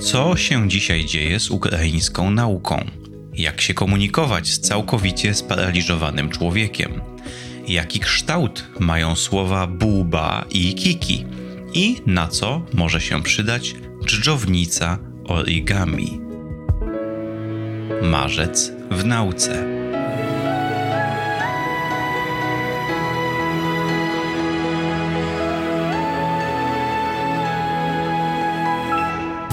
Co się dzisiaj dzieje z ukraińską nauką? Jak się komunikować z całkowicie sparaliżowanym człowiekiem? Jaki kształt mają słowa buba i kiki? I na co może się przydać dżdżownica origami? Marzec w nauce.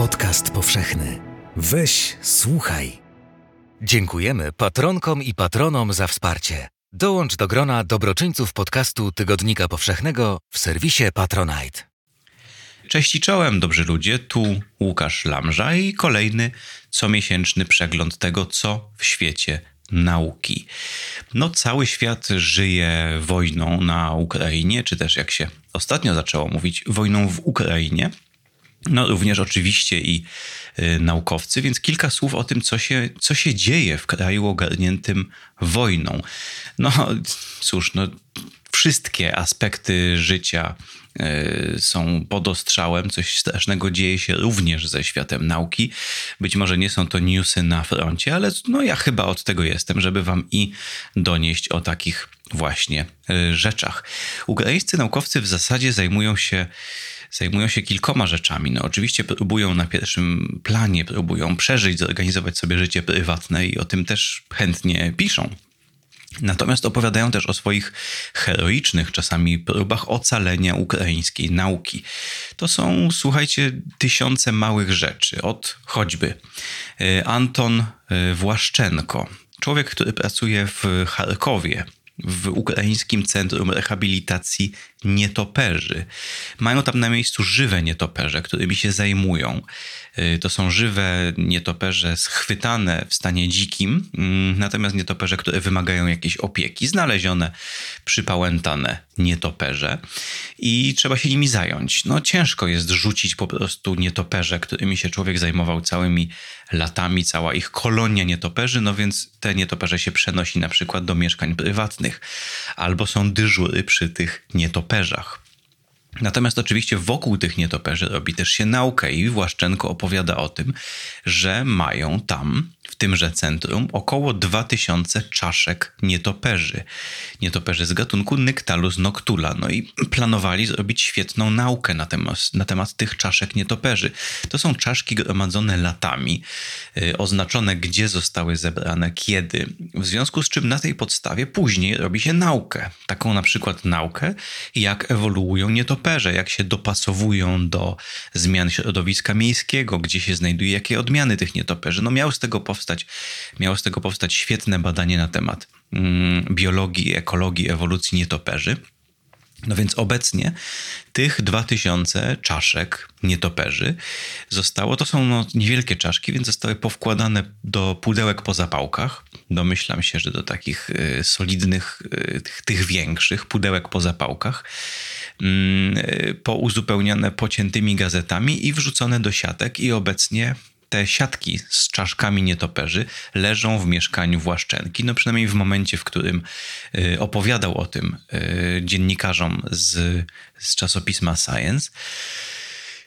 Podcast powszechny. Weź, słuchaj. Dziękujemy patronkom i patronom za wsparcie. Dołącz do grona dobroczyńców podcastu Tygodnika Powszechnego w serwisie Patronite. Cześć i czołem, dobrzy ludzie, tu Łukasz Lamża i kolejny comiesięczny przegląd tego, co w świecie nauki. No, cały świat żyje wojną na Ukrainie, czy też jak się ostatnio zaczęło mówić, wojną w Ukrainie. No, również oczywiście i y, naukowcy, więc kilka słów o tym, co się, co się dzieje w kraju ogarniętym wojną. No cóż, no, wszystkie aspekty życia y, są pod ostrzałem, coś strasznego dzieje się również ze światem nauki. Być może nie są to newsy na froncie, ale no ja chyba od tego jestem, żeby wam i donieść o takich właśnie y, rzeczach. Ukraińscy naukowcy w zasadzie zajmują się zajmują się kilkoma rzeczami. No, oczywiście próbują na pierwszym planie, próbują przeżyć, zorganizować sobie życie prywatne i o tym też chętnie piszą. Natomiast opowiadają też o swoich heroicznych czasami próbach ocalenia ukraińskiej nauki. To są, słuchajcie, tysiące małych rzeczy. Od choćby y, Anton y, Właszczenko, człowiek, który pracuje w Charkowie, w Ukraińskim Centrum Rehabilitacji Nietoperzy. Mają tam na miejscu żywe nietoperze, którymi się zajmują. Y, to są żywe nietoperze schwytane w stanie dzikim, mm, natomiast nietoperze, które wymagają jakiejś opieki, znalezione, przypałętane nietoperze i trzeba się nimi zająć. No ciężko jest rzucić po prostu nietoperze, którymi się człowiek zajmował całymi latami, cała ich kolonia nietoperzy, no więc te nietoperze się przenosi na przykład do mieszkań prywatnych albo są dyżury przy tych nietoperzach. Natomiast oczywiście wokół tych nietoperzy robi też się naukę i Właszczenko opowiada o tym, że mają tam w tymże centrum około 2000 czaszek nietoperzy. Nietoperzy z gatunku Nyctalus noctula. No i planowali zrobić świetną naukę na temat, na temat tych czaszek nietoperzy. To są czaszki gromadzone latami, yy, oznaczone gdzie zostały zebrane, kiedy. W związku z czym na tej podstawie później robi się naukę. Taką na przykład naukę, jak ewoluują nietoperze, jak się dopasowują do zmian środowiska miejskiego, gdzie się znajduje, jakie odmiany tych nietoperzy. No miał z tego powstać powstać, miało z tego powstać świetne badanie na temat mm, biologii, ekologii, ewolucji nietoperzy. No więc obecnie tych 2000 czaszek nietoperzy zostało, to są no niewielkie czaszki, więc zostały powkładane do pudełek po zapałkach. Domyślam się, że do takich y, solidnych, y, tych, tych, większych pudełek po zapałkach, y, pouzupełniane pociętymi gazetami i wrzucone do siatek i obecnie te siatki z czaszkami nietoperzy leżą w mieszkaniu Właszczenki. No przynajmniej w momencie, w którym y, opowiadał o tym y, dziennikarzom z, z czasopisma Science.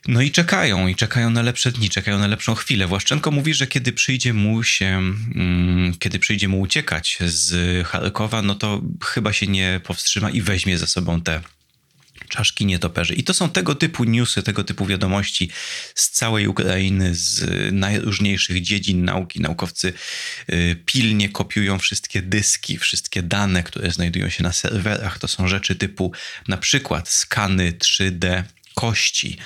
No i czekają, i czekają na lepsze dni, czekają na lepszą chwilę. Właszczenko mówi, że kiedy przyjdzie mu się, mm, kiedy przyjdzie mu uciekać z Charkowa, no to chyba się nie powstrzyma i weźmie ze sobą te czaszki nietoperzy. I to są tego typu newsy, tego typu wiadomości z całej Ukrainy, z najróżniejszych dziedzin nauki. Naukowcy y, pilnie kopiują wszystkie dyski, wszystkie dane, które znajdują się na serwerach. To są rzeczy typu na przykład skany 3D kości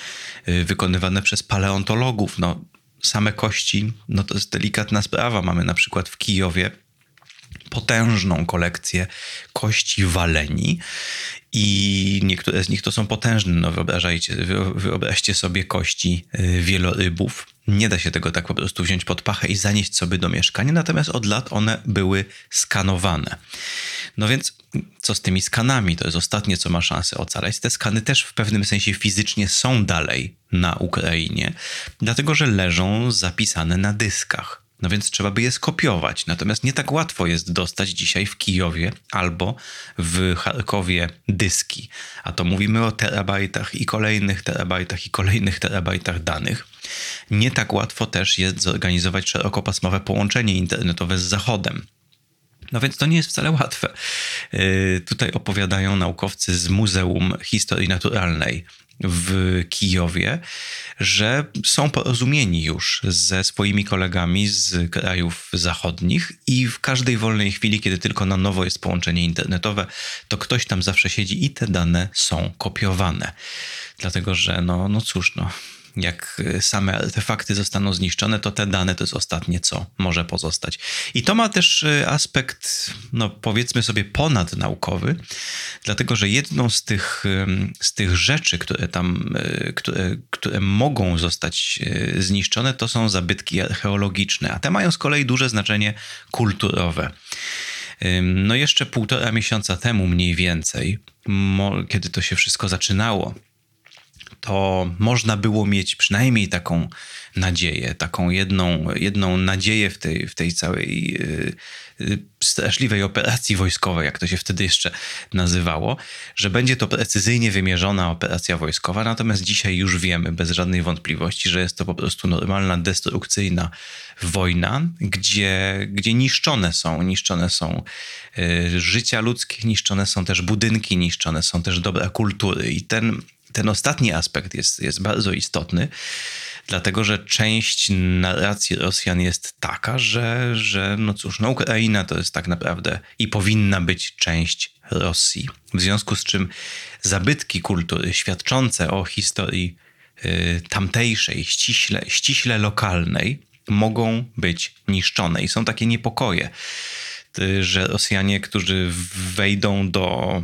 y, wykonywane przez paleontologów. No, same kości, no to jest delikatna sprawa. Mamy na przykład w Kijowie potężną kolekcję kości waleni i niektóre z nich to są potężne. No wyobrażajcie, wyobraźcie sobie kości y, wielorybów. Nie da się tego tak po prostu wziąć pod pachę i zanieść sobie do mieszkania, natomiast od lat one były skanowane. No więc co z tymi skanami? To jest ostatnie, co ma szansę ocalać. Te skany też w pewnym sensie fizycznie są dalej na Ukrainie, dlatego że leżą zapisane na dyskach. No więc trzeba by je skopiować. Natomiast nie tak łatwo jest dostać dzisiaj w Kijowie albo w Charkowie dyski. A to mówimy o terabajtach i kolejnych terabajtach i kolejnych terabajtach danych. nie tak łatwo też jest zorganizować szerokopasmowe połączenie internetowe z Zachodem. No więc to nie jest wcale łatwe. Yy, tutaj opowiadają naukowcy z Muzeum Historii Naturalnej w Kijowie, że są porozumieni już ze swoimi kolegami z krajów zachodnich i w każdej wolnej chwili, kiedy tylko na nowo jest połączenie internetowe, to ktoś tam zawsze siedzi i te dane są kopiowane. Dlatego, że no, no cóż, no, jak y, same artefakty zostaną zniszczone, to te dane to jest ostatnie, co może pozostać. I to ma też y, aspekt, no powiedzmy sobie, ponadnaukowy, dlatego że jedną z tych, z tych rzeczy, które tam, y, które, które mogą zostać zniszczone, to są zabytki archeologiczne, a te mają z kolei duże znaczenie kulturowe. No jeszcze półtora miesiąca temu mniej więcej, kiedy to się wszystko zaczynało, to można było mieć przynajmniej taką nadzieję, taką jedną, jedną nadzieję w tej, w tej całej yy, straszliwej operacji wojskowej, jak to się wtedy jeszcze nazywało, że będzie to precyzyjnie wymierzona operacja wojskowa. Natomiast dzisiaj już wiemy bez żadnej wątpliwości, że jest to po prostu normalna, destrukcyjna wojna, gdzie, gdzie niszczone są, niszczone są yy, życia ludzkie, niszczone są też budynki, niszczone są też dobra kultury. I ten ten ostatni aspekt jest, jest bardzo istotny, dlatego że część narracji Rosjan jest taka, że, że no cóż, no Ukraina to jest tak naprawdę i powinna być część Rosji. W związku z czym zabytki kultury świadczące o historii y, tamtejszej, ściśle, ściśle lokalnej, mogą być niszczone. I są takie niepokoje, y, że Rosjanie, którzy wejdą do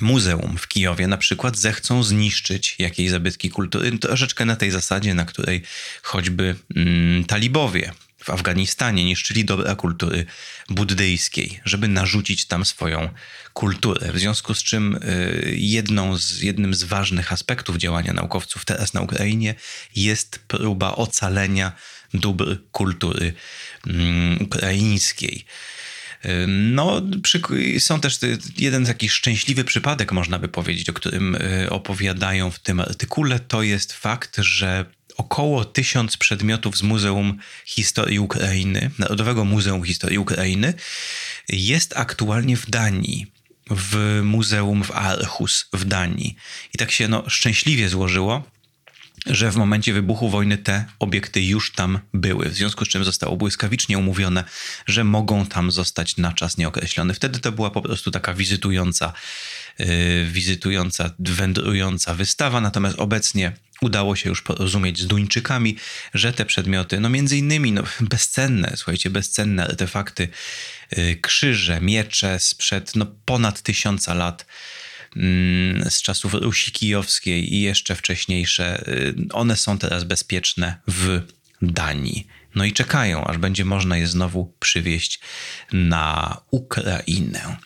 muzeum w Kijowie na przykład zechcą zniszczyć jakieś zabytki kultury, troszeczkę na tej zasadzie, na której choćby mm, talibowie w Afganistanie niszczyli dobra kultury buddyjskiej, żeby narzucić tam swoją kulturę. W związku z czym y, jedną z, jednym z ważnych aspektów działania naukowców teraz na Ukrainie jest próba ocalenia dóbr kultury mm, ukraińskiej. No, przy, są też jeden taki szczęśliwy przypadek, można by powiedzieć, o którym y, opowiadają w tym artykule. To jest fakt, że około tysiąc przedmiotów z Muzeum Historii Ukrainy, Narodowego Muzeum Historii Ukrainy, jest aktualnie w Danii w muzeum w Aarhus w Danii. I tak się no, szczęśliwie złożyło, że w momencie wybuchu wojny te obiekty już tam były, w związku z czym zostało błyskawicznie umówione, że mogą tam zostać na czas nieokreślony. Wtedy to była po prostu taka wizytująca, yy, wizytująca, wędrująca wystawa, natomiast obecnie udało się już porozumieć z Duńczykami, że te przedmioty, no między innymi no, bezcenne, słuchajcie, bezcenne artefakty, yy, krzyże, miecze sprzed no, ponad tysiąca lat, z czasów Rusi Kijowskiej i jeszcze wcześniejsze, y, one są teraz bezpieczne w Danii. No i czekają, aż będzie można je znowu przywieźć na Ukrainę.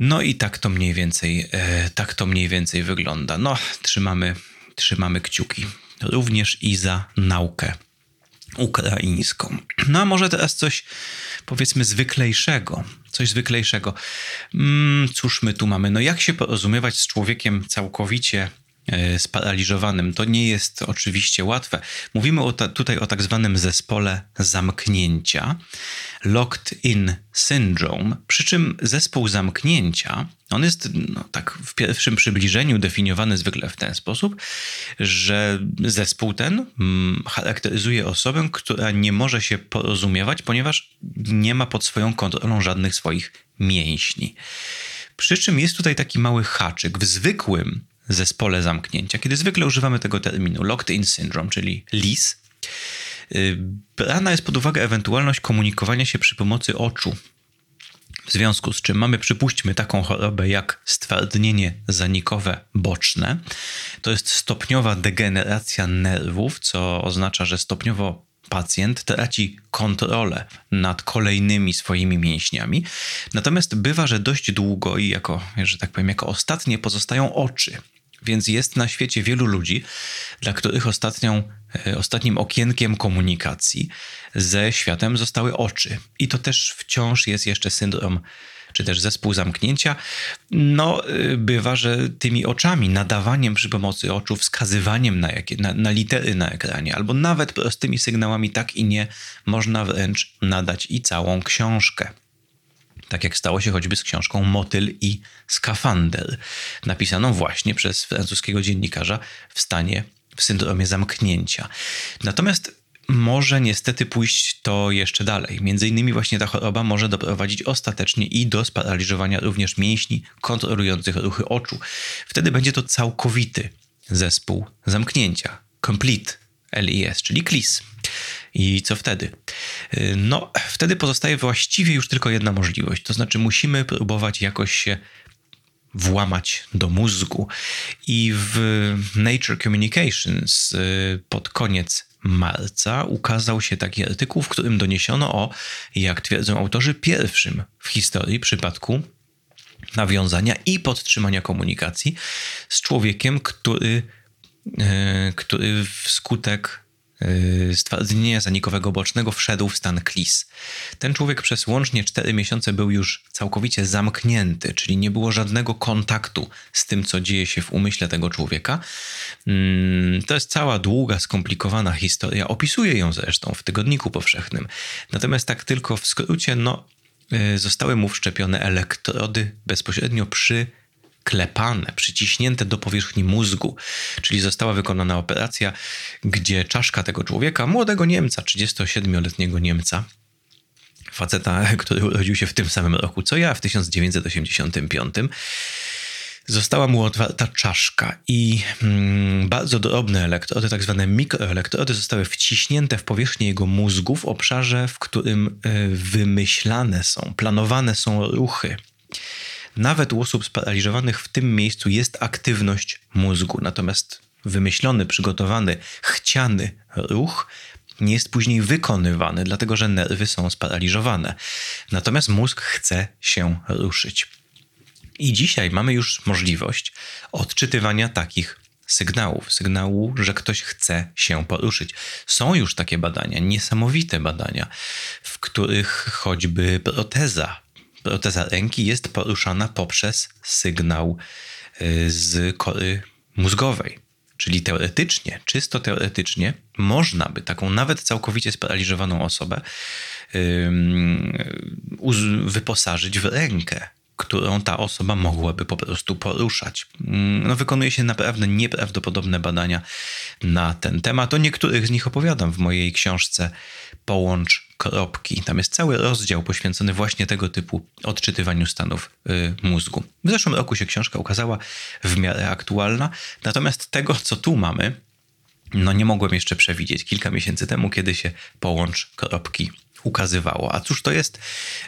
No i tak to mniej więcej, e, tak to mniej więcej wygląda. No, trzymamy, trzymamy kciuki również i za naukę ukraińską. No a może teraz coś powiedzmy zwyklejszego. Coś zwyklejszego. Mm, cóż my tu mamy? No jak się porozumiewać z człowiekiem całkowicie sparaliżowanym. To nie jest oczywiście łatwe. Mówimy o ta, tutaj o tak zwanym zespole zamknięcia, locked in syndrome, przy czym zespół zamknięcia, on jest no, tak w pierwszym przybliżeniu definiowany zwykle w ten sposób, że zespół ten mm, charakteryzuje osobę, która nie może się porozumiewać, ponieważ nie ma pod swoją kontrolą żadnych swoich mięśni. Przy czym jest tutaj taki mały haczyk. W zwykłym zespole zamknięcia, kiedy zwykle używamy tego terminu locked in syndrome, czyli LIS, y, brana jest pod uwagę ewentualność komunikowania się przy pomocy oczu. W związku z czym mamy, przypuśćmy, taką chorobę jak stwardnienie zanikowe boczne. To jest stopniowa degeneracja nerwów, co oznacza, że stopniowo pacjent traci kontrolę nad kolejnymi swoimi mięśniami. Natomiast bywa, że dość długo i jako, że tak powiem, jako ostatnie pozostają oczy. Więc jest na świecie wielu ludzi, dla których ostatnią, e, ostatnim okienkiem komunikacji ze światem zostały oczy. I to też wciąż jest jeszcze syndrom czy też zespół zamknięcia, no y, bywa, że tymi oczami, nadawaniem przy pomocy oczu, wskazywaniem na, jakie, na, na litery na ekranie, albo nawet prostymi sygnałami tak i nie, można wręcz nadać i całą książkę tak jak stało się choćby z książką Motyl i Skafander, napisaną właśnie przez francuskiego dziennikarza w stanie, w syndromie zamknięcia. Natomiast może niestety pójść to jeszcze dalej. Między innymi właśnie ta choroba może doprowadzić ostatecznie i do sparaliżowania również mięśni kontrolujących ruchy oczu. Wtedy będzie to całkowity zespół zamknięcia, complete LIS, czyli KLIS. I co wtedy? No, wtedy pozostaje właściwie już tylko jedna możliwość, to znaczy musimy próbować jakoś się włamać do mózgu. I w Nature Communications y, pod koniec marca ukazał się taki artykuł, w którym doniesiono o, jak twierdzą autorzy, pierwszym w historii przypadku nawiązania i podtrzymania komunikacji z człowiekiem, który, y, który wskutek Yy, stwardnienia zanikowego bocznego wszedł w stan KLIS. Ten człowiek przez łącznie 4 miesiące był już całkowicie zamknięty, czyli nie było żadnego kontaktu z tym, co dzieje się w umyśle tego człowieka. Mm, to jest cała długa, skomplikowana historia. Opisuję ją zresztą w Tygodniku Powszechnym. Natomiast tak tylko w skrócie, no, yy, zostały mu wszczepione elektrody bezpośrednio przy klepane, przyciśnięte do powierzchni mózgu. Czyli została wykonana operacja, gdzie czaszka tego człowieka, młodego Niemca, 37-letniego Niemca, faceta, który urodził się w tym samym roku co ja, w 1985, została mu otwarta czaszka i mm, bardzo drobne elektrody, tak zwane mikroelektrody, zostały wciśnięte w powierzchnię jego mózgu w obszarze, w którym y, wymyślane są, planowane są ruchy nawet u osób sparaliżowanych w tym miejscu jest aktywność mózgu, natomiast wymyślony, przygotowany, chciany ruch nie jest później wykonywany, dlatego że nerwy są sparaliżowane. Natomiast mózg chce się ruszyć. I dzisiaj mamy już możliwość odczytywania takich sygnałów, sygnału, że ktoś chce się poruszyć. Są już takie badania, niesamowite badania, w których choćby proteza proteza ręki jest poruszana poprzez sygnał y, z kory mózgowej. Czyli teoretycznie, czysto teoretycznie, można by taką nawet całkowicie sparaliżowaną osobę wyposażyć w rękę, którą ta osoba mogłaby po prostu poruszać. Mm, no, wykonuje się naprawdę nieprawdopodobne badania na ten temat. O niektórych z nich opowiadam w mojej książce Połącz kropki. Tam jest cały rozdział poświęcony właśnie tego typu odczytywaniu stanów y, mózgu. W zeszłym roku się książka ukazała w miarę aktualna, natomiast tego, co tu mamy, no nie mogłem jeszcze przewidzieć kilka miesięcy temu, kiedy się połącz kropki ukazywało. A cóż to jest?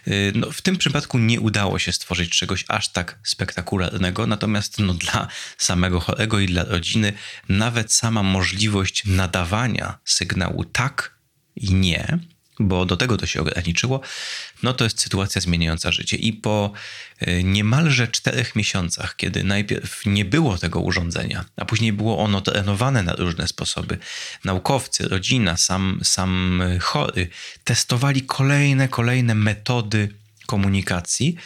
Y, no, w tym przypadku nie udało się stworzyć czegoś aż tak spektakularnego, natomiast no, dla samego chorego i dla rodziny nawet sama możliwość nadawania sygnału tak i nie bo do tego to się ograniczyło, no to jest sytuacja zmieniająca życie. I po e, niemalże czterech miesiącach, kiedy najpierw nie było tego urządzenia, a później było ono trenowane na różne sposoby, naukowcy, rodzina, sam, sam chory testowali kolejne, kolejne metody komunikacji,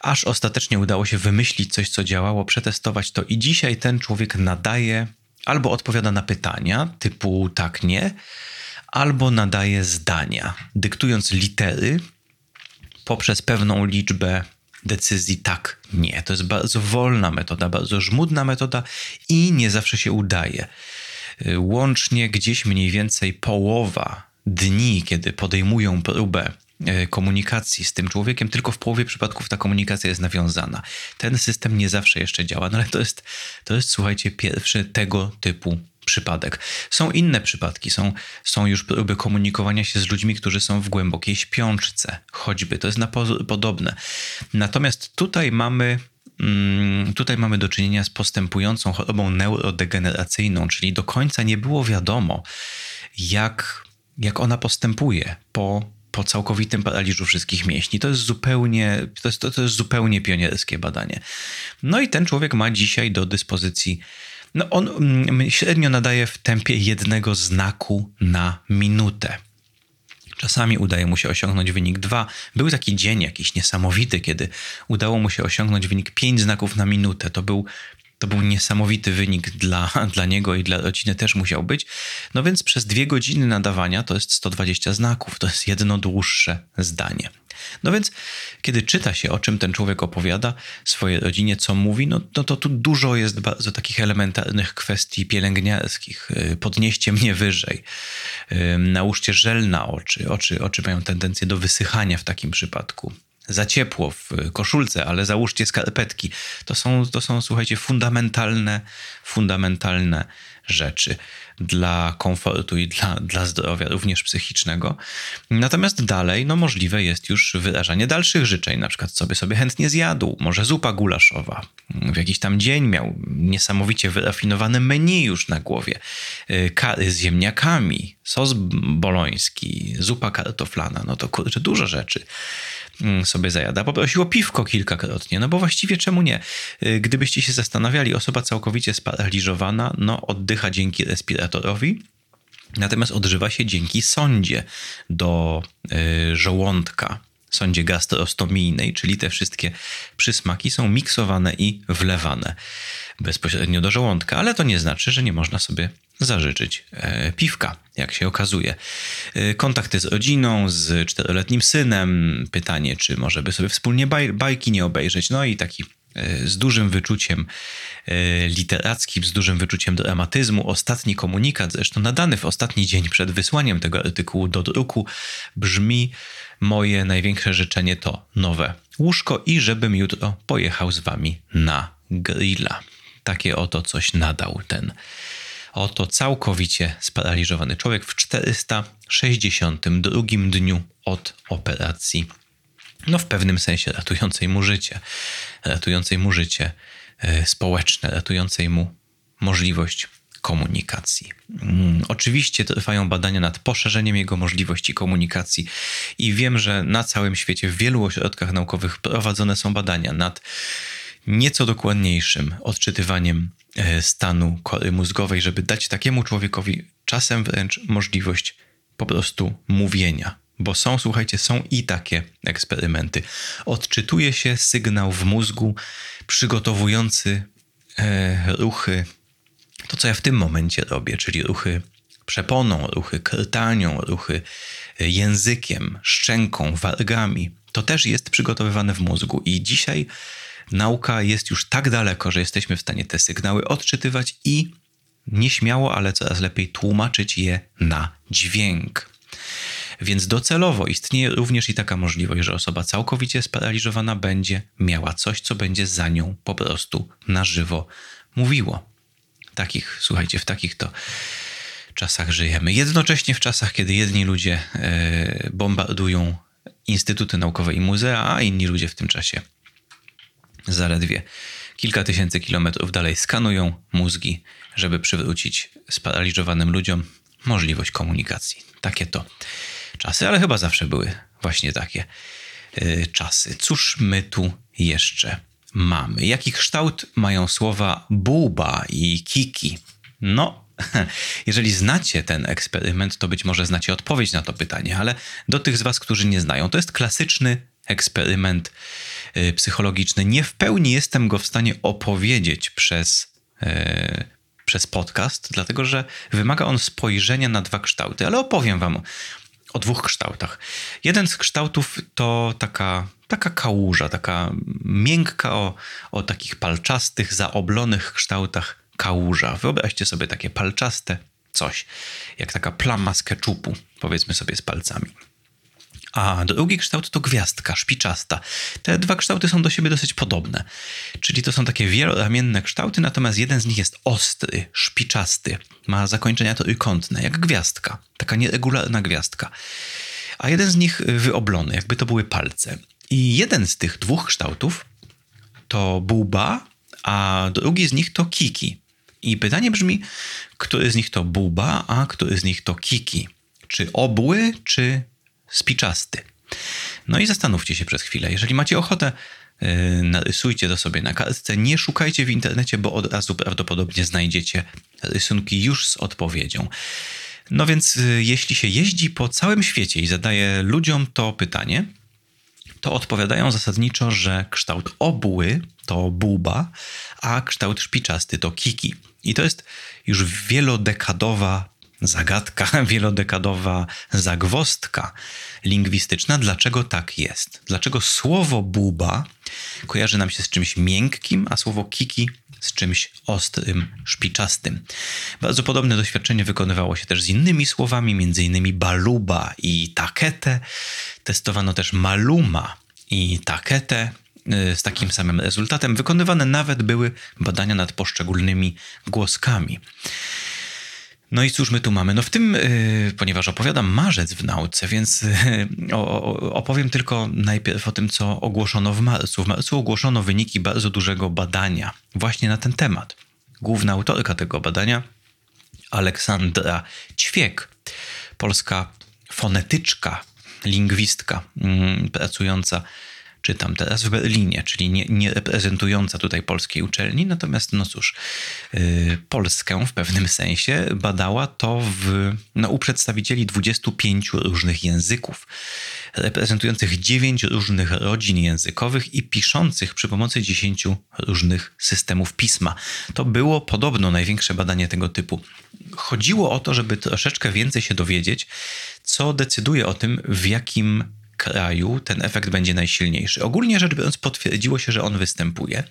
aż ostatecznie udało się wymyślić coś, co działało, przetestować to i dzisiaj ten człowiek nadaje albo odpowiada na pytania typu tak, nie, albo nadaje zdania, dyktując litery poprzez pewną liczbę decyzji tak, nie. To jest bardzo wolna metoda, bardzo żmudna metoda i nie zawsze się udaje. Łącznie gdzieś mniej więcej połowa dni, kiedy podejmują próbę e, komunikacji z tym człowiekiem, tylko w połowie przypadków ta komunikacja jest nawiązana. Ten system nie zawsze jeszcze działa, no ale to jest, to jest słuchajcie, pierwszy tego typu przypadek. Są inne przypadki, są, są już próby komunikowania się z ludźmi, którzy są w głębokiej śpiączce, choćby. To jest na podobne. Natomiast tutaj mamy mm, Tutaj mamy do czynienia z postępującą chorobą neurodegeneracyjną, czyli do końca nie było wiadomo, jak, jak ona postępuje po, po całkowitym paraliżu wszystkich mięśni. To jest zupełnie, to jest, to, to jest zupełnie pionierskie badanie. No i ten człowiek ma dzisiaj do dyspozycji no on mm, średnio nadaje w tempie jednego znaku na minutę. Czasami udaje mu się osiągnąć wynik 2. Był taki dzień jakiś niesamowity, kiedy udało mu się osiągnąć wynik 5 znaków na minutę. To był, to był niesamowity wynik dla, dla niego i dla rodziny też musiał być. No więc przez dwie godziny nadawania to jest 120 znaków. To jest jedno dłuższe zdanie. No więc, kiedy czyta się, o czym ten człowiek opowiada swojej rodzinie, co mówi, no, no to tu dużo jest bardzo takich elementarnych kwestii pielęgniarskich. Y, podnieście mnie wyżej, y, nałóżcie żel na oczy. oczy. Oczy mają tendencję do wysychania w takim przypadku za ciepło w koszulce, ale załóżcie skarpetki. To są, to są słuchajcie, fundamentalne, fundamentalne rzeczy dla komfortu i dla, dla zdrowia, również psychicznego. Natomiast dalej, no możliwe jest już wyrażanie dalszych życzeń, na przykład by sobie chętnie zjadł, może zupa gulaszowa. W jakiś tam dzień miał niesamowicie wyrafinowane menu już na głowie. Y, kary z ziemniakami, sos boloński, zupa kartoflana, no to kurczę, dużo rzeczy. Mm, sobie zajada. Poprosił o piwko kilkakrotnie, no bo właściwie czemu nie? Y, gdybyście się zastanawiali, osoba całkowicie sparaliżowana, no oddycha dzięki respiratorowi, natomiast odżywa się dzięki sondzie do y, żołądka, sondzie gastrostomijnej, czyli te wszystkie przysmaki są miksowane i wlewane bezpośrednio do żołądka, ale to nie znaczy, że nie można sobie zażyczyć e, piwka, jak się okazuje. E, kontakty z rodziną, z czteroletnim synem, pytanie, czy może by sobie wspólnie baj, bajki nie obejrzeć, no i taki e, z dużym wyczuciem literackim, z dużym wyczuciem dramatyzmu. Ostatni komunikat, zresztą nadany w ostatni dzień przed wysłaniem tego artykułu do druku, brzmi: Moje największe życzenie to nowe łóżko i żebym jutro pojechał z wami na grilla. Takie oto coś nadał ten oto całkowicie sparaliżowany człowiek w 462 dniu od operacji. No, w pewnym sensie ratującej mu życie, ratującej mu życie e, społeczne, ratującej mu możliwość komunikacji. Hmm, oczywiście trwają badania nad poszerzeniem jego możliwości komunikacji i wiem, że na całym świecie w wielu ośrodkach naukowych prowadzone są badania nad nieco dokładniejszym odczytywaniem e, stanu kory mózgowej, żeby dać takiemu człowiekowi czasem wręcz możliwość po prostu mówienia. Bo są, słuchajcie, są i takie eksperymenty. Odczytuje się sygnał w mózgu przygotowujący e, ruchy, to co ja w tym momencie robię, czyli ruchy przeponą, ruchy krtanią, ruchy e, językiem, szczęką, wargami. To też jest przygotowywane w mózgu i dzisiaj nauka jest już tak daleko, że jesteśmy w stanie te sygnały odczytywać i nieśmiało, ale coraz lepiej tłumaczyć je na dźwięk. Więc docelowo istnieje również i taka możliwość, że osoba całkowicie sparaliżowana będzie miała coś, co będzie za nią po prostu na żywo mówiło. Takich, słuchajcie, w takich to czasach żyjemy. Jednocześnie w czasach, kiedy jedni ludzie e, bombardują instytuty naukowe i muzea, a inni ludzie w tym czasie zaledwie kilka tysięcy kilometrów dalej skanują mózgi, żeby przywrócić sparaliżowanym ludziom możliwość komunikacji. Takie to czasy, ale chyba zawsze były właśnie takie yy, czasy. Cóż my tu jeszcze mamy? Jaki kształt mają słowa buba i kiki? No, jeżeli znacie ten eksperyment, to być może znacie odpowiedź na to pytanie, ale do tych z Was, którzy nie znają, to jest klasyczny eksperyment psychologiczny. Nie w pełni jestem go w stanie opowiedzieć przez, yy, przez podcast, dlatego że wymaga on spojrzenia na dwa kształty, ale opowiem Wam o dwóch kształtach. Jeden z kształtów to taka, taka kałuża, taka miękka o, o takich palczastych, zaoblonych kształtach kałuża. Wyobraźcie sobie takie palczaste coś, jak taka plama z keczupu, powiedzmy sobie z palcami a drugi kształt to gwiazdka szpiczasta. Te dwa kształty są do siebie dosyć podobne. Czyli to są takie wieloramienne kształty, natomiast jeden z nich jest ostry, szpiczasty. Ma zakończenia trójkątne, jak gwiazdka. Taka nieregularna gwiazdka. A jeden z nich wyoblony, jakby to były palce. I jeden z tych dwóch kształtów to buba, a drugi z nich to kiki. I pytanie brzmi, który z nich to buba, a który z nich to kiki? Czy obły, czy spiczasty. No i zastanówcie się przez chwilę. Jeżeli macie ochotę, yy, narysujcie to sobie na kartce. Nie szukajcie w internecie, bo od razu prawdopodobnie znajdziecie rysunki już z odpowiedzią. No więc y, jeśli się jeździ po całym świecie i zadaje ludziom to pytanie, to odpowiadają zasadniczo, że kształt obły to buba, a kształt szpiczasty to kiki. I to jest już wielodekadowa zagadka, wielodekadowa zagwostka lingwistyczna, dlaczego tak jest. Dlaczego słowo buba kojarzy nam się z czymś miękkim, a słowo kiki z czymś ostrym, szpiczastym. Bardzo podobne doświadczenie wykonywało się też z innymi słowami, innymi baluba i takete. Testowano też maluma i takete y, z takim samym rezultatem. Wykonywane nawet były badania nad poszczególnymi głoskami. No i cóż my tu mamy? No w tym, yy, ponieważ opowiadam marzec w nauce, więc yy, opowiem tylko najpierw o tym, co ogłoszono w marcu. W marcu ogłoszono wyniki bardzo dużego badania właśnie na ten temat. Główna autorka tego badania, Aleksandra Ćwiek, polska fonetyczka, lingwistka yy, pracująca czytam teraz w Berlinie, czyli nie, nie reprezentująca tutaj polskiej uczelni, natomiast no cóż, yy, Polskę w pewnym sensie badała to w, no, u przedstawicieli 25 różnych języków, reprezentujących 9 różnych rodzin językowych i piszących przy pomocy 10 różnych systemów pisma. To było podobno największe badanie tego typu. Chodziło o to, żeby troszeczkę więcej się dowiedzieć, co decyduje o tym, w jakim kraju ten efekt będzie najsilniejszy. Ogólnie rzecz biorąc, potwierdziło się, że on występuje.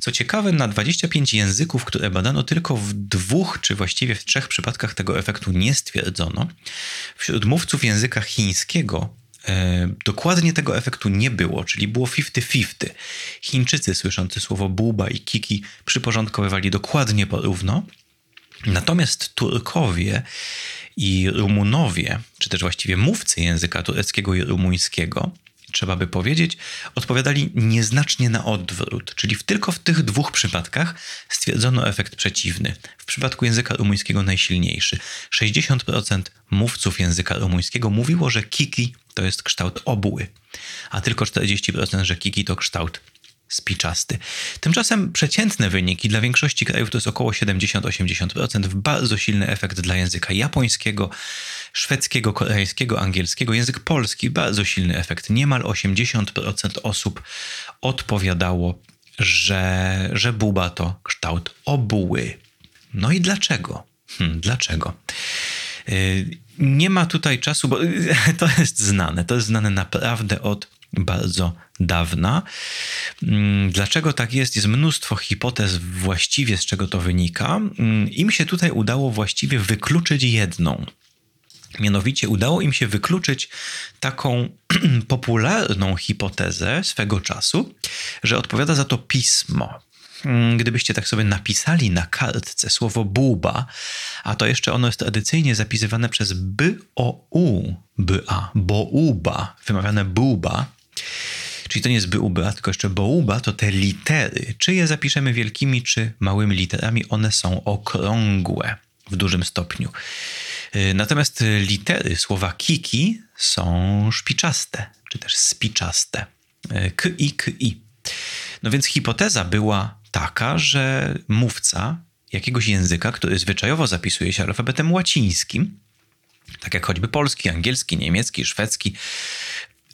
Co ciekawe, na 25 języków, które badano, tylko w dwóch, czy właściwie w trzech przypadkach tego efektu nie stwierdzono. Wśród mówców języka chińskiego e, dokładnie tego efektu nie było, czyli było 50-50. Chińczycy słyszący słowo buba i kiki przyporządkowywali dokładnie porówno. Natomiast Turkowie i Rumunowie, czy też właściwie mówcy języka tureckiego i rumuńskiego, trzeba by powiedzieć, odpowiadali nieznacznie na odwrót, czyli w, tylko w tych dwóch przypadkach stwierdzono efekt przeciwny. W przypadku języka rumuńskiego najsilniejszy. 60% mówców języka rumuńskiego mówiło, że kiki to jest kształt obły, a tylko 40%, że kiki to kształt spiczasty. Tymczasem przeciętne wyniki dla większości krajów to jest około 70-80%, bardzo silny efekt dla języka japońskiego, szwedzkiego, koreańskiego, angielskiego, język polski, bardzo silny efekt. Niemal 80% osób odpowiadało, że, że buba to kształt obuły. No i dlaczego? Hmm, dlaczego? Y, nie ma tutaj czasu, bo to jest znane. To jest znane naprawdę od bardzo dawna. Mm, dlaczego tak jest? Jest mnóstwo hipotez właściwie, z czego to wynika. Mm, Im się tutaj udało właściwie wykluczyć jedną. Mianowicie udało im się wykluczyć taką popularną hipotezę swego czasu, że odpowiada za to pismo. Mm, gdybyście tak sobie napisali na kartce słowo buba, a to jeszcze ono jest tradycyjnie zapisywane przez b o u, b a, bouba, wymawiane buba, Czyli to nie jest byuba, tylko jeszcze bouba, to te litery, czy je zapiszemy wielkimi, czy małymi literami, one są okrągłe w dużym stopniu. Y, natomiast litery słowa kiki są szpiczaste, czy też spiczaste. Y, k i k i. No więc hipoteza była taka, że mówca jakiegoś języka, który zwyczajowo zapisuje się alfabetem łacińskim, tak jak choćby polski, angielski, niemiecki, szwedzki,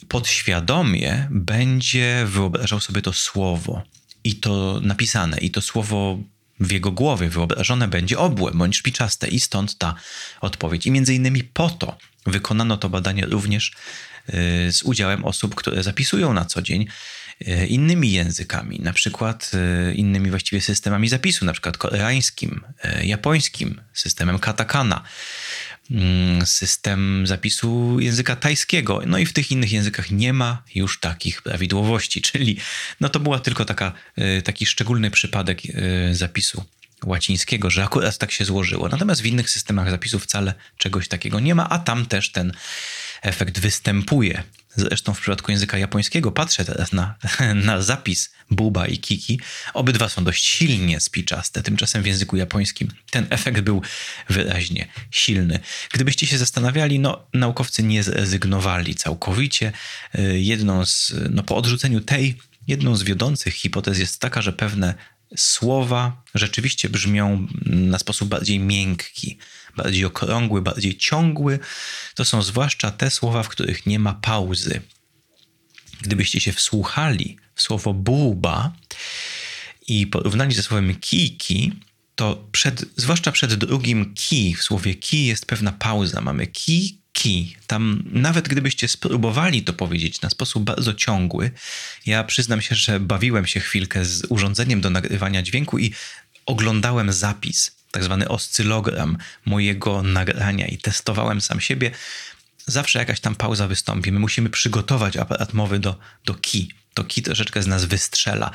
podświadomie będzie wyobrażał sobie to słowo i to napisane, i to słowo w jego głowie wyobrażone będzie obłe bądź szpiczaste i stąd ta odpowiedź. I między innymi po to wykonano to badanie również y, z udziałem osób, które zapisują na co dzień y, innymi językami, na przykład y, innymi właściwie systemami zapisu, na przykład koreańskim, japońskim, systemem katakana. Mm, system zapisu języka tajskiego. No i w tych innych językach nie ma już takich prawidłowości, czyli no to była tylko taka, y, taki szczególny przypadek y, zapisu łacińskiego, że akurat tak się złożyło. Natomiast w innych systemach zapisu wcale czegoś takiego nie ma, a tam też ten efekt występuje. Zresztą w przypadku języka japońskiego patrzę teraz na, na zapis buba i kiki. Obydwa są dość silnie spiczaste. Tymczasem w języku japońskim ten efekt był wyraźnie silny. Gdybyście się zastanawiali, no naukowcy nie zrezygnowali całkowicie. Jedną z, no po odrzuceniu tej, jedną z wiodących hipotez jest taka, że pewne słowa rzeczywiście brzmią na sposób bardziej miękki, bardziej okrągły, bardziej ciągły. To są zwłaszcza te słowa, w których nie ma pauzy. Gdybyście się wsłuchali w słowo bułba i porównali ze słowem kiki, to przed, zwłaszcza przed drugim ki, w słowie ki jest pewna pauza. Mamy ki, ki. Tam nawet gdybyście spróbowali to powiedzieć na sposób bardzo ciągły, ja przyznam się, że bawiłem się chwilkę z urządzeniem do nagrywania dźwięku i oglądałem zapis, tak zwany oscylogram mojego nagrania i testowałem sam siebie. Zawsze jakaś tam pauza wystąpi. My musimy przygotować aparat mowy do, do ki. To ki troszeczkę z nas wystrzela.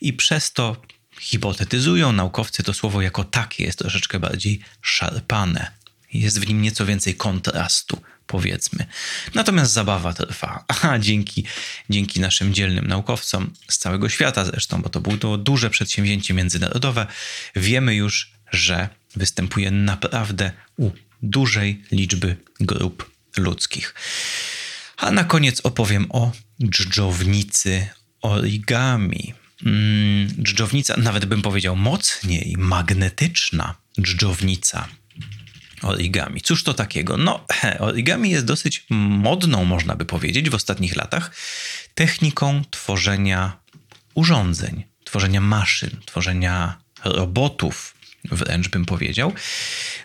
I przez to hipotetyzują naukowcy to słowo jako takie jest troszeczkę bardziej szarpane. Jest w nim nieco więcej kontrastu, powiedzmy. Natomiast zabawa trwa. A dzięki, dzięki naszym dzielnym naukowcom z całego świata zresztą, bo to było duże przedsięwzięcie międzynarodowe, wiemy już, że występuje naprawdę u dużej liczby grup ludzkich. A na koniec opowiem o dżdżownicy origami. Mm, dżdżownica, nawet bym powiedział mocniej, magnetyczna dżdżownica origami. Cóż to takiego? No, origami jest dosyć modną, można by powiedzieć, w ostatnich latach techniką tworzenia urządzeń, tworzenia maszyn, tworzenia robotów, wręcz bym powiedział.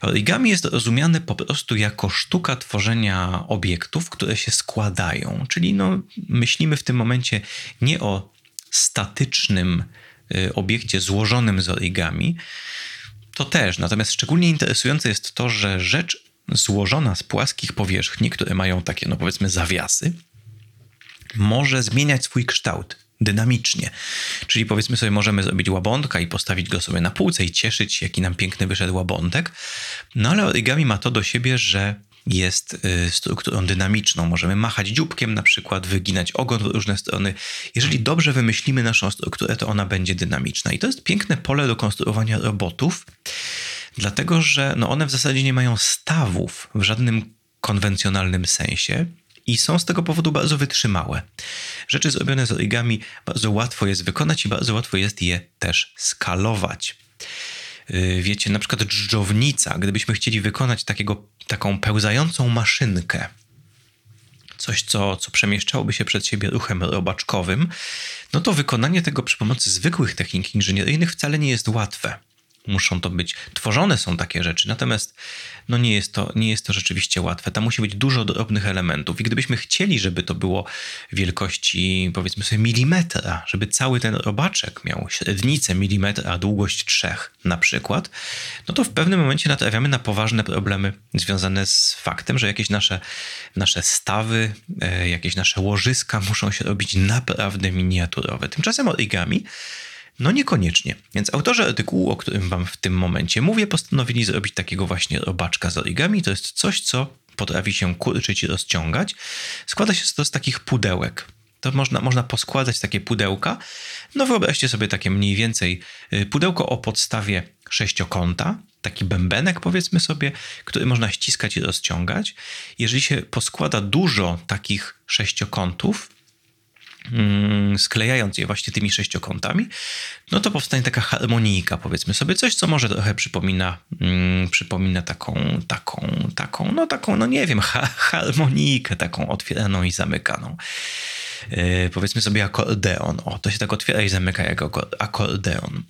Origami jest rozumiane po prostu jako sztuka tworzenia obiektów, które się składają, czyli no, myślimy w tym momencie nie o statycznym y, obiekcie złożonym z origami, to też. Natomiast szczególnie interesujące jest to, że rzecz złożona z płaskich powierzchni, które mają takie, no powiedzmy, zawiasy, może zmieniać swój kształt dynamicznie. Czyli powiedzmy sobie, możemy zrobić łabądka i postawić go sobie na półce i cieszyć się, jaki nam piękny wyszedł łabądek. No ale origami ma to do siebie, że jest y, strukturą dynamiczną. Możemy machać dzióbkiem na przykład, wyginać ogon w różne strony. Jeżeli dobrze wymyślimy naszą strukturę, to ona będzie dynamiczna. I to jest piękne pole do konstruowania robotów, dlatego że no one w zasadzie nie mają stawów w żadnym konwencjonalnym sensie i są z tego powodu bardzo wytrzymałe. Rzeczy zrobione z origami bardzo łatwo jest wykonać i bardzo łatwo jest je też skalować. Y, wiecie, na przykład dżdżownica, gdybyśmy chcieli wykonać takiego, taką pełzającą maszynkę, coś, co, co przemieszczałoby się przed siebie ruchem robaczkowym, no to wykonanie tego przy pomocy zwykłych technik inżynieryjnych wcale nie jest łatwe muszą to być, tworzone są takie rzeczy, natomiast no nie, jest to, nie jest to rzeczywiście łatwe. Tam musi być dużo drobnych elementów i gdybyśmy chcieli, żeby to było wielkości powiedzmy sobie milimetra, żeby cały ten robaczek miał średnicę milimetra, długość trzech na przykład, no to w pewnym momencie natrafiamy na poważne problemy związane z faktem, że jakieś nasze, nasze stawy, e, jakieś nasze łożyska muszą się robić naprawdę miniaturowe. Tymczasem origami no niekoniecznie. Więc autorzy artykułu, o którym wam w tym momencie mówię, postanowili zrobić takiego właśnie robaczka z origami. To jest coś, co potrafi się kurczyć i rozciągać. Składa się to z takich pudełek. To można, można poskładać takie pudełka. No wyobraźcie sobie takie mniej więcej y, pudełko o podstawie sześciokąta, taki bębenek powiedzmy sobie, który można ściskać i rozciągać. Jeżeli się poskłada dużo takich sześciokątów, sklejając je właśnie tymi sześciokątami, no to powstanie taka harmonijka, powiedzmy sobie, coś, co może trochę przypomina, mm, przypomina taką, taką, taką, no taką, no nie wiem, ha harmonijkę taką otwieraną i zamykaną. Yy, powiedzmy sobie akordeon. O, to się tak otwiera i zamyka jako akordeon.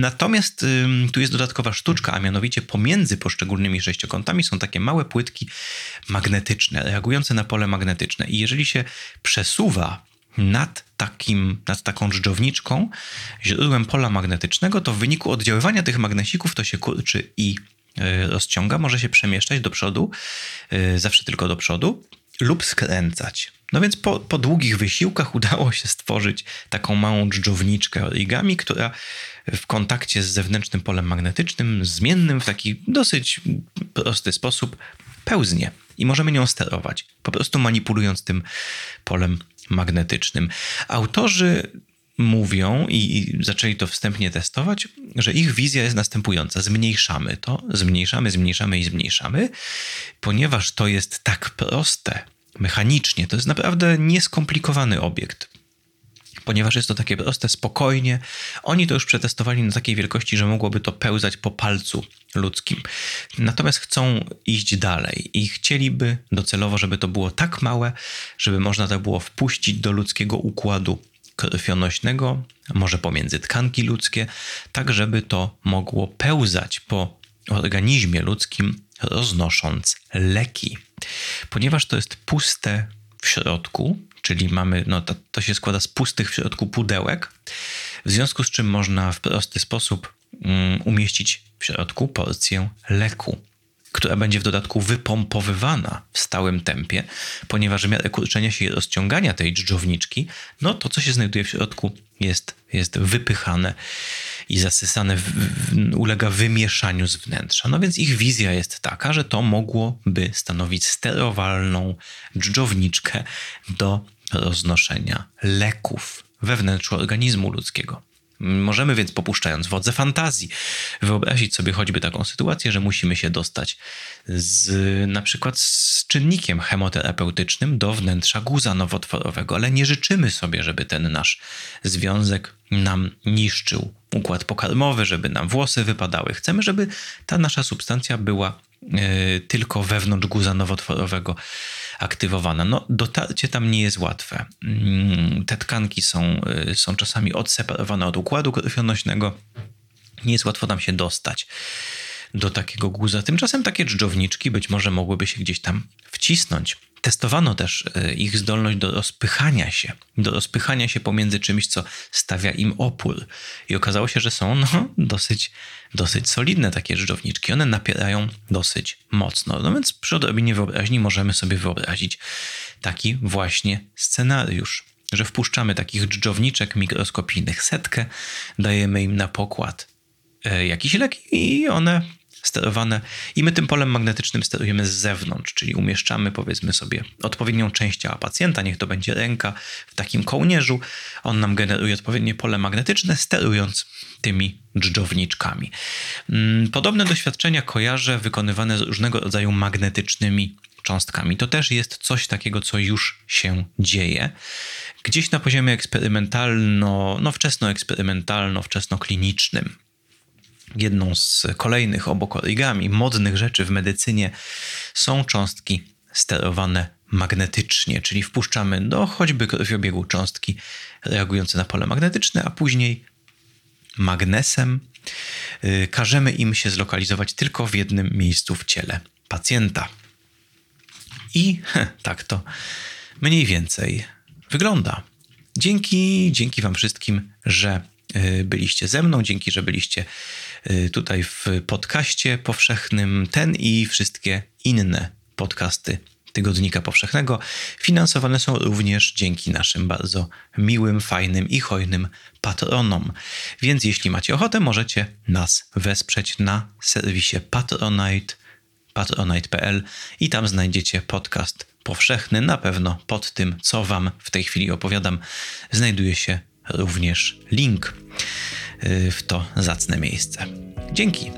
Natomiast yy, tu jest dodatkowa sztuczka, a mianowicie pomiędzy poszczególnymi sześciokątami są takie małe płytki magnetyczne, reagujące na pole magnetyczne. I jeżeli się przesuwa nad, takim, nad taką dżdżowniczką, źródłem pola magnetycznego, to w wyniku oddziaływania tych magnesików to się kurczy i e, rozciąga, może się przemieszczać do przodu, e, zawsze tylko do przodu, lub skręcać. No więc po, po długich wysiłkach udało się stworzyć taką małą dżdżowniczkę origami, która w kontakcie z zewnętrznym polem magnetycznym, zmiennym w taki dosyć prosty sposób, pełznie i możemy nią sterować, po prostu manipulując tym polem magnetycznym. Autorzy mówią i zaczęli to wstępnie testować, że ich wizja jest następująca. Zmniejszamy to, zmniejszamy, zmniejszamy i zmniejszamy, ponieważ to jest tak proste mechanicznie, to jest naprawdę nieskomplikowany obiekt. Ponieważ jest to takie proste, spokojnie. Oni to już przetestowali na takiej wielkości, że mogłoby to pełzać po palcu ludzkim. Natomiast chcą iść dalej i chcieliby docelowo, żeby to było tak małe, żeby można to było wpuścić do ludzkiego układu krwionośnego, może pomiędzy tkanki ludzkie, tak żeby to mogło pełzać po organizmie ludzkim, roznosząc leki. Ponieważ to jest puste w środku, czyli mamy, no to, to się składa z pustych w środku pudełek, w związku z czym można w prosty sposób um, umieścić w środku porcję leku, która będzie w dodatku wypompowywana w stałym tempie, ponieważ w miarę kurczenia się i rozciągania tej dżdżowniczki, no to co się znajduje w środku jest, jest wypychane i zasysane, w, w, ulega wymieszaniu z wnętrza. No więc ich wizja jest taka, że to mogłoby stanowić sterowalną dżdżowniczkę do roznoszenia leków we wnętrzu organizmu ludzkiego. Możemy więc, popuszczając wodze fantazji, wyobrazić sobie choćby taką sytuację, że musimy się dostać z, na przykład z czynnikiem chemoterapeutycznym do wnętrza guza nowotworowego, ale nie życzymy sobie, żeby ten nasz związek nam niszczył układ pokarmowy, żeby nam włosy wypadały. Chcemy, żeby ta nasza substancja była y, tylko wewnątrz guza nowotworowego aktywowana. No, dotarcie tam nie jest łatwe. Mm, te tkanki są, y, są czasami odseparowane od układu krwionośnego. Nie jest łatwo tam się dostać do takiego guza. Tymczasem takie dżdżowniczki być może mogłyby się gdzieś tam wcisnąć. Testowano też y, ich zdolność do rozpychania się, do rozpychania się pomiędzy czymś, co stawia im opór. I okazało się, że są no, dosyć, dosyć solidne takie dżdżowniczki. One napierają dosyć mocno. No więc przy odrobinie wyobraźni możemy sobie wyobrazić taki właśnie scenariusz, że wpuszczamy takich dżdżowniczek mikroskopijnych setkę, dajemy im na pokład e, jakiś lek i one sterowane i my tym polem magnetycznym sterujemy z zewnątrz, czyli umieszczamy powiedzmy sobie odpowiednią część ciała pacjenta, niech to będzie ręka w takim kołnierzu, on nam generuje odpowiednie pole magnetyczne, sterując tymi dżdżowniczkami. Mm, podobne doświadczenia kojarzę wykonywane z różnego rodzaju magnetycznymi cząstkami. To też jest coś takiego, co już się dzieje. Gdzieś na poziomie eksperymentalno, no wczesnoeksperymentalno, wczesnoklinicznym jedną z kolejnych obok origami modnych rzeczy w medycynie są cząstki sterowane magnetycznie, czyli wpuszczamy do choćby krwiobiegu cząstki reagujące na pole magnetyczne, a później magnesem yy, każemy im się zlokalizować tylko w jednym miejscu w ciele pacjenta. I tak to mniej więcej wygląda. Dzięki, dzięki Wam wszystkim, że y, byliście ze mną, dzięki, że byliście Y, tutaj w podcaście powszechnym. Ten i wszystkie inne podcasty Tygodnika Powszechnego finansowane są również dzięki naszym bardzo miłym, fajnym i hojnym patronom. Więc jeśli macie ochotę, możecie nas wesprzeć na serwisie Patronite, patronite.pl i tam znajdziecie podcast powszechny. Na pewno pod tym, co Wam w tej chwili opowiadam, znajduje się również link. Y, w to zacne miejsce. Dzięki.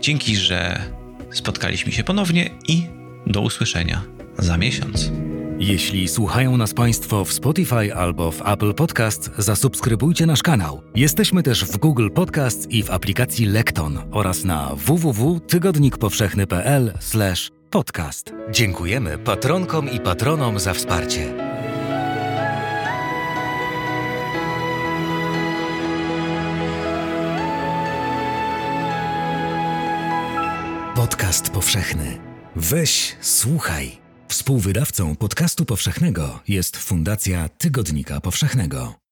Dzięki, że spotkaliśmy się ponownie i do usłyszenia za miesiąc. Jeśli słuchają nas Państwo w Spotify albo w Apple Podcast, zasubskrybujcie nasz kanał. Jesteśmy też w Google Podcast i w aplikacji Lekton oraz na www.tygodnikpowszechny.pl/podcast. Dziękujemy patronkom i patronom za wsparcie. Podcast powszechny. Weź, słuchaj. Współwydawcą podcastu powszechnego jest Fundacja Tygodnika Powszechnego.